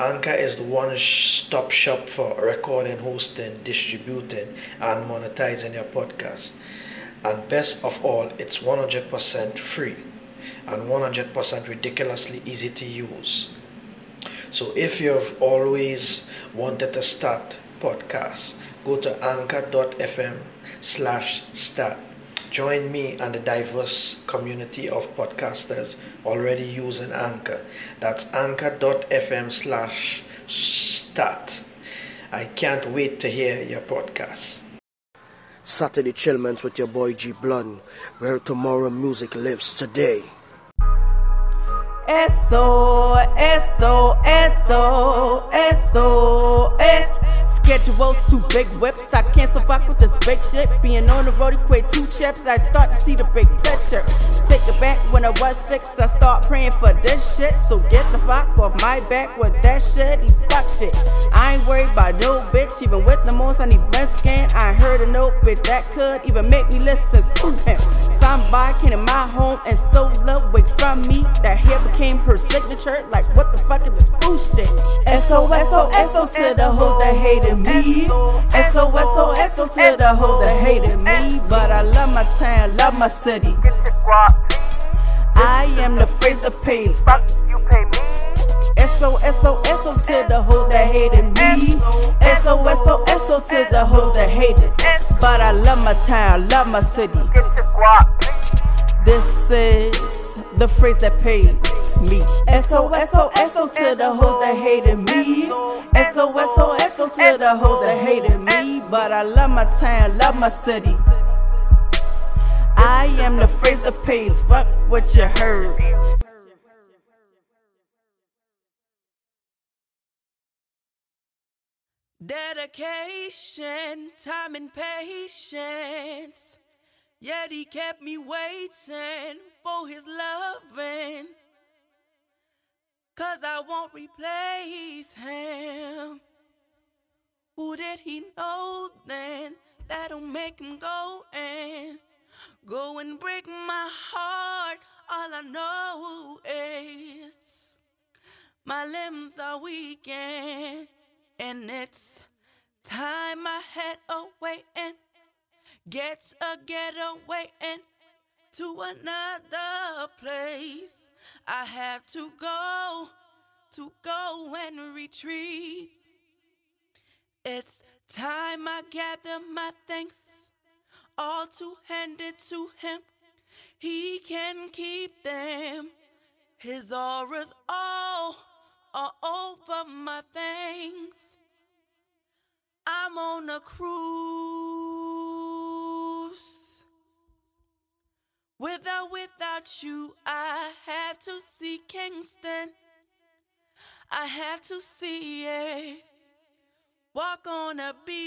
Anchor is the one stop shop for recording, hosting, distributing, and monetizing your podcast. And best of all, it's 100% free and 100% ridiculously easy to use. So if you've always wanted to start podcasts, go to anchor.fm slash start Join me and the diverse community of podcasters already using Anchor. That's anchor.fm slash start. I can't wait to hear your podcast. Saturday Chillments with your boy G Blunt, where tomorrow music lives today. S-O, S-O, S-O, S-O, S Schedules, two big whips. I can't fuck with this big shit. Being on the road equate two chips. I start to see the big picture. Take it back when I was six. I start praying for this shit. So get the fuck off my back with that shit and fuck shit. I ain't worried about no bitch. Even with the most I need breast scan. I heard a no bitch that could even make me listen to him. Somebody came in my home and stole love wigs from me. That hair became her signature. Like what the fuck is this bullshit? S O S O S O to the whole that hated me. S-O-S-O-S-O to the whole that hated me. But I love my town, love my city. I am the phrase that pays. Fuck, you pay me. S-O-S-O-S-O to the whole that hated me. S-O-S-O-S-O to the whole that hated. But I love my town, love my city. This is the phrase that pays me. S-O-S-O-S-O to the hoes that hated me. To the hoes that hated me. But I love my town, love my city. I am the phrase that pays. Fuck what you heard. Dedication, time, and patience. Yet he kept me waiting for his loving. Cause I won't replace him. Who did he know then that'll make him go and go and break my heart? All I know is my limbs are weakened, and it's time I head away and get a getaway and to another place. I have to go, to go and retreat. It's time I gather my thanks, all to hand it to him. He can keep them. His aura's all, all over my things. I'm on a cruise. Without, without you, I have to see Kingston. I have to see it. Walk on a beach.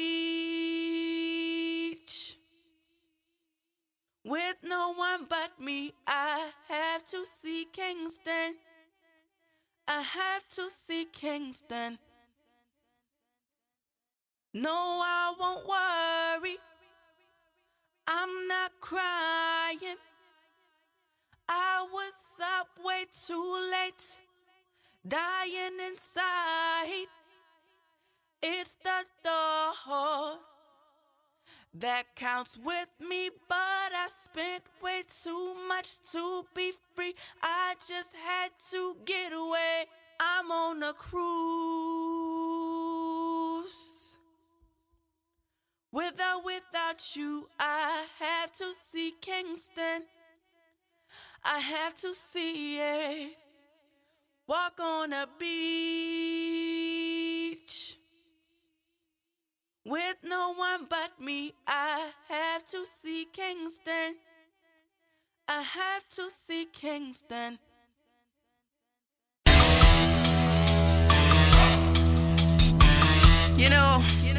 With no one but me, I have to see Kingston. I have to see Kingston. No, I won't worry. I'm not crying. I was up way too late, dying inside. It's the thought that counts with me, but I spent way too much to be free. I just had to get away. I'm on a cruise. Without, without you, I have to see Kingston. I have to see it. Walk on a beach. With no one but me, I have to see Kingston. I have to see Kingston. You know.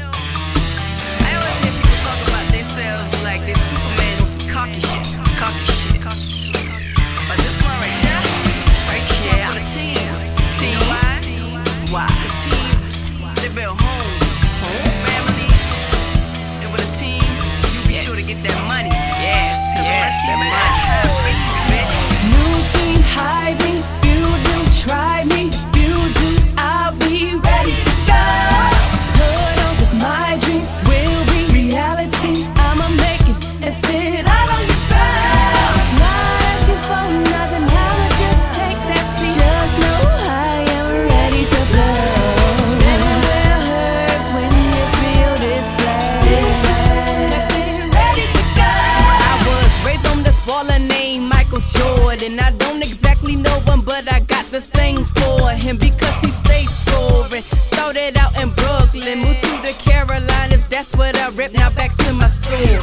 Everything for him because he stays scoring. Started out in Brooklyn, moved to the Carolinas, that's what I rep. Now back to my store.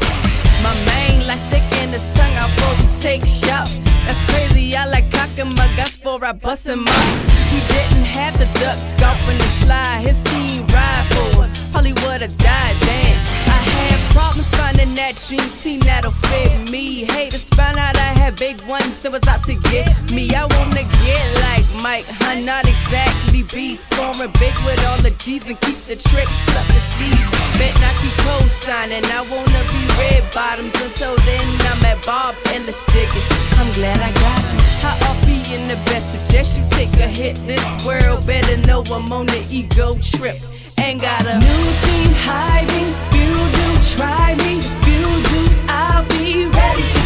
My main like thick in his tongue, I will take shots. That's crazy, I like cocking my guts before I bust him up. He didn't have the duck off in the slide, his team ride for it. Probably would've died, damn. I had problems finding that dream team that'll fit me. Haters found out had big ones that was out to get me. I wanna get like Mike, huh? Not exactly be soaring big with all the G's and keep the tricks up the sleeve. Bet not keep co-signing. I wanna be red bottoms until then. I'm at Bob and the chicken. I'm glad I got you. How off being the best? Suggest you take a hit. This world better know I'm on the ego trip. Ain't got a new team hiding. You do try me. You do. I'll be ready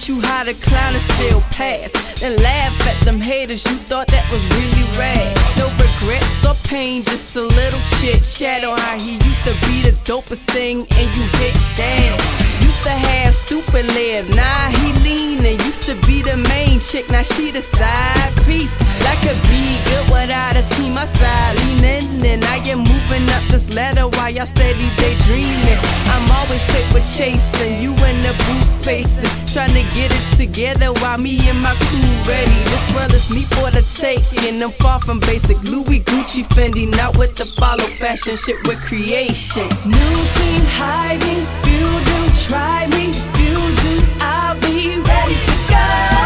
teach you how to clown and still pass. Then laugh at them haters. You thought that was really rad. No regrets or pain, just a little chit chat on how he used to be the dopest thing and you hit that. Used to have stupid live, nah he leanin'. Used to be the main chick, now she the side piece. Like a be good without a team, my side leanin'. And I am moving up this ladder while y'all steady daydreaming. I'm always paper chasing, you the booth facing. Trying to get it together while me and my crew ready. This is me for the taking. I'm far from basic Louis Gucci Fendi, not with the follow fashion shit with creation. New team hiding, you do try me, you do, I'll be ready to go.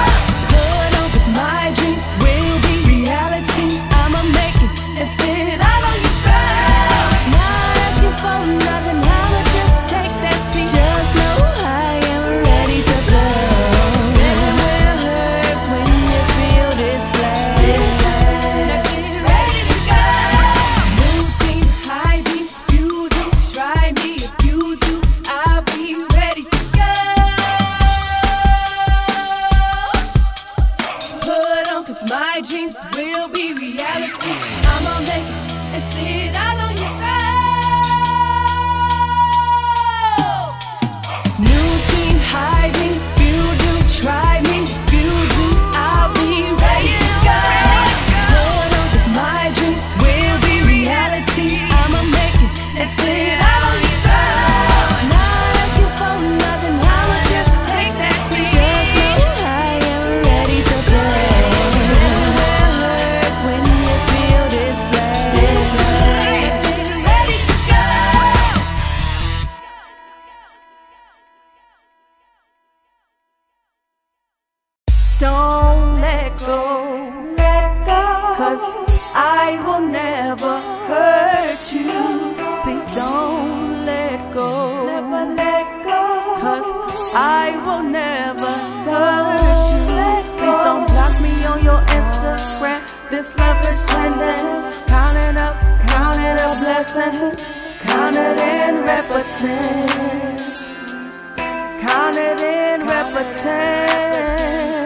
Cause I will never hurt you. Please don't block me on your Instagram. This love is trending. Counting up, counting up blessings. Counted in repentance. Counted in repentance.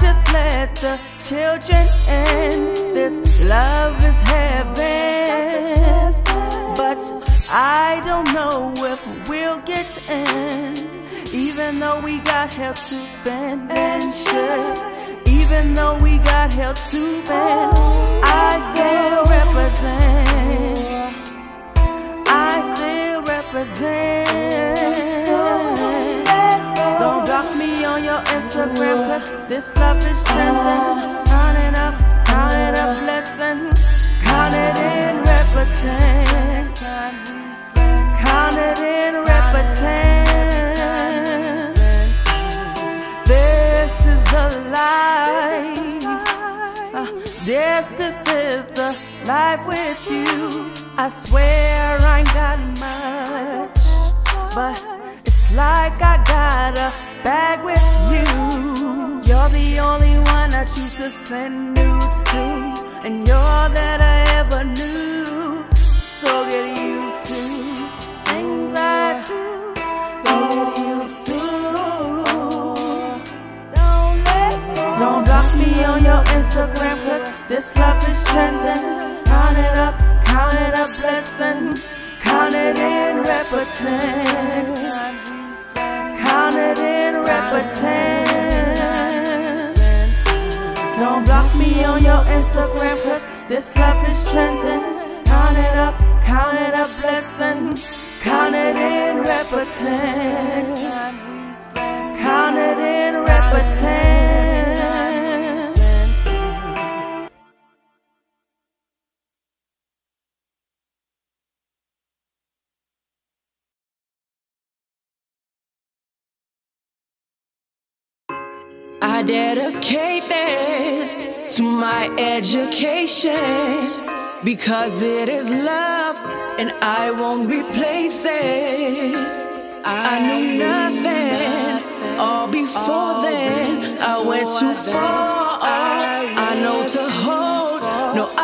Just let the children in. This love is heaven, but I don't know if we'll get in. Even though we got hell to bend and should, even though we got hell to bend, I still represent. I still represent. Don't your Instagram, cause this love is trending. Counting up, counting up blessings. Counted in repentance. Counted in repentance. This is the life. Uh, yes, this is the life with you. I swear I ain't got much, but it's like I got a bag with you. You're the only one I choose to send nudes to, and you're that I ever knew. So get used to things I do. So get used to. Don't let. Don't block me on your Instagram, cause this love is trending. Count it up, count it up, blessing. Count it in repentance. Count it in repentance. Don't block me on your Instagram, cause this love is trending. Count it up, count it a blessing. Count it in repentance. Count it in repentance. I dedicate this to my education because it is love and I won't replace it. I knew nothing all before then. I went too far. I know to hold, no,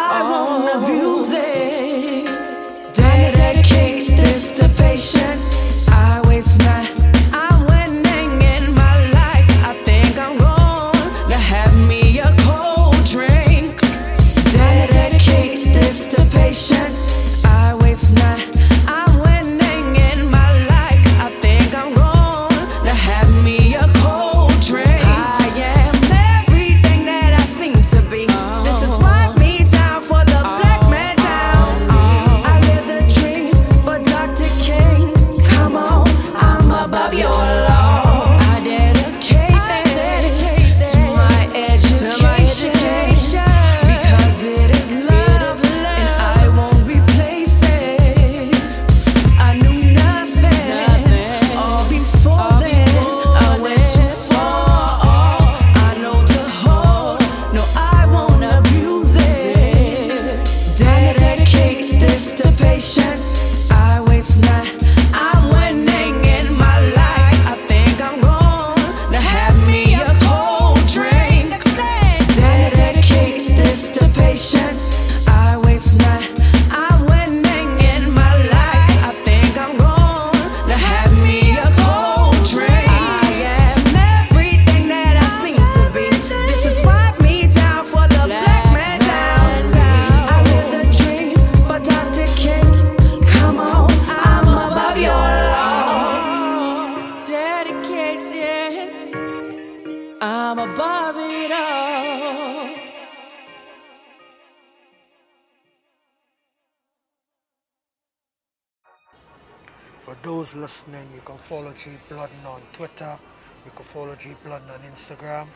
those listening, you can follow G Bloodin on Twitter. You can follow G Bloodin on Instagram.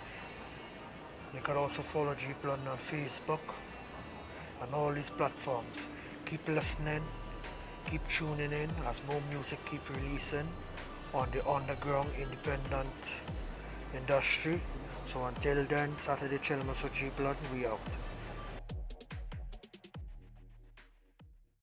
You can also follow G Bloodin on Facebook and all these platforms. Keep listening, keep tuning in as more music keep releasing on the underground independent industry. So until then, Saturday Chillmas with G Blood, we out.